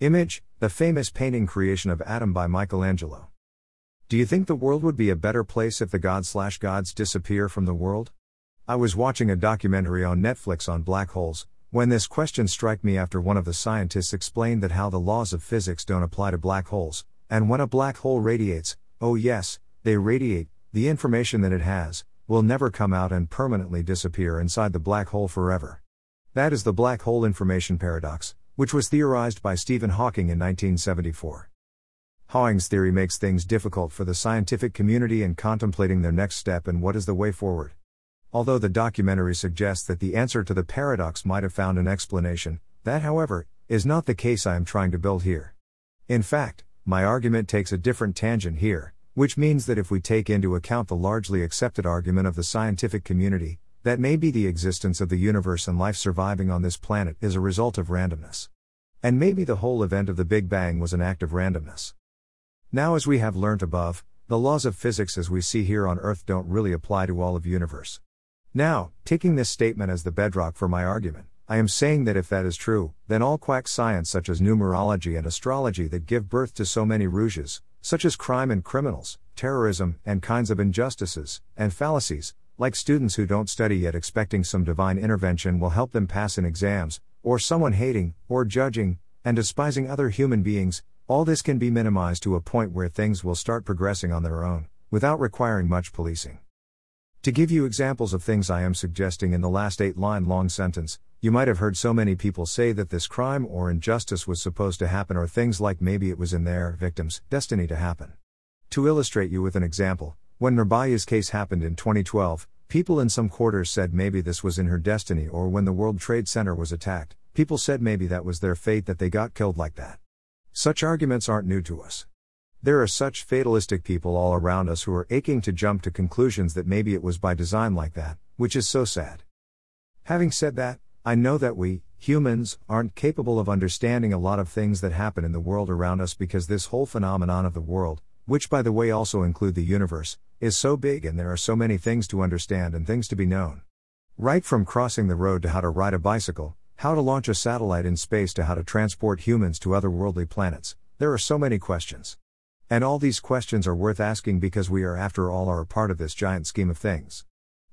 Image The famous painting creation of Adam by Michelangelo. Do you think the world would be a better place if the gods slash gods disappear from the world? I was watching a documentary on Netflix on black holes, when this question struck me after one of the scientists explained that how the laws of physics don't apply to black holes, and when a black hole radiates, oh yes, they radiate, the information that it has, will never come out and permanently disappear inside the black hole forever. That is the black hole information paradox, which was theorized by Stephen Hawking in 1974. Hawking's theory makes things difficult for the scientific community in contemplating their next step and what is the way forward. Although the documentary suggests that the answer to the paradox might have found an explanation, that, however, is not the case I am trying to build here. In fact, my argument takes a different tangent here, which means that if we take into account the largely accepted argument of the scientific community, that maybe the existence of the universe and life surviving on this planet is a result of randomness. And maybe the whole event of the Big Bang was an act of randomness. Now, as we have learnt above, the laws of physics as we see here on Earth don't really apply to all of universe. Now, taking this statement as the bedrock for my argument, I am saying that if that is true, then all quack science such as numerology and astrology that give birth to so many rouges, such as crime and criminals, terrorism, and kinds of injustices, and fallacies, like students who don't study yet expecting some divine intervention will help them pass in exams, or someone hating, or judging, and despising other human beings, all this can be minimized to a point where things will start progressing on their own, without requiring much policing. To give you examples of things I am suggesting in the last eight line long sentence, you might have heard so many people say that this crime or injustice was supposed to happen, or things like maybe it was in their victim's destiny to happen. To illustrate you with an example, when Nirbhaya's case happened in 2012, people in some quarters said maybe this was in her destiny, or when the World Trade Center was attacked, people said maybe that was their fate that they got killed like that. Such arguments aren't new to us. There are such fatalistic people all around us who are aching to jump to conclusions that maybe it was by design like that, which is so sad. Having said that, I know that we, humans, aren't capable of understanding a lot of things that happen in the world around us because this whole phenomenon of the world, which by the way also include the universe, is so big and there are so many things to understand and things to be known. Right from crossing the road to how to ride a bicycle, how to launch a satellite in space to how to transport humans to otherworldly planets, there are so many questions. And all these questions are worth asking because we are, after all, are a part of this giant scheme of things.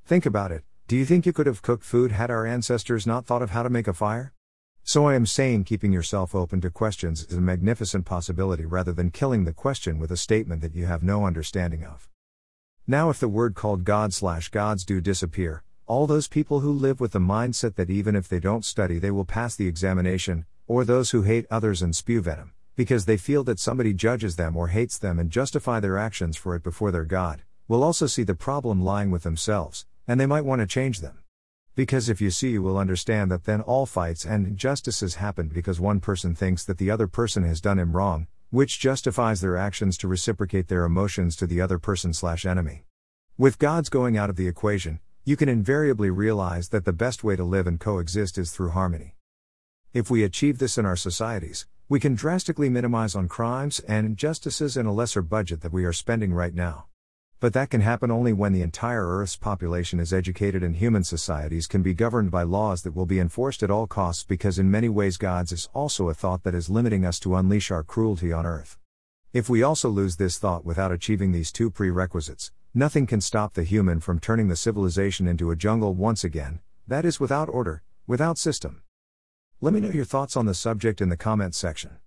Think about it do you think you could have cooked food had our ancestors not thought of how to make a fire? So I am saying keeping yourself open to questions is a magnificent possibility rather than killing the question with a statement that you have no understanding of. Now, if the word called God slash gods do disappear, all those people who live with the mindset that even if they don't study they will pass the examination, or those who hate others and spew venom, because they feel that somebody judges them or hates them and justify their actions for it before their God, will also see the problem lying with themselves, and they might want to change them. Because if you see, you will understand that then all fights and injustices happen because one person thinks that the other person has done him wrong, which justifies their actions to reciprocate their emotions to the other person slash enemy. With gods going out of the equation, you can invariably realize that the best way to live and coexist is through harmony. If we achieve this in our societies, we can drastically minimize on crimes and injustices in a lesser budget that we are spending right now. But that can happen only when the entire Earth's population is educated and human societies can be governed by laws that will be enforced at all costs because in many ways God's is also a thought that is limiting us to unleash our cruelty on Earth. If we also lose this thought without achieving these two prerequisites, nothing can stop the human from turning the civilization into a jungle once again, that is without order, without system. Let me know your thoughts on the subject in the comments section.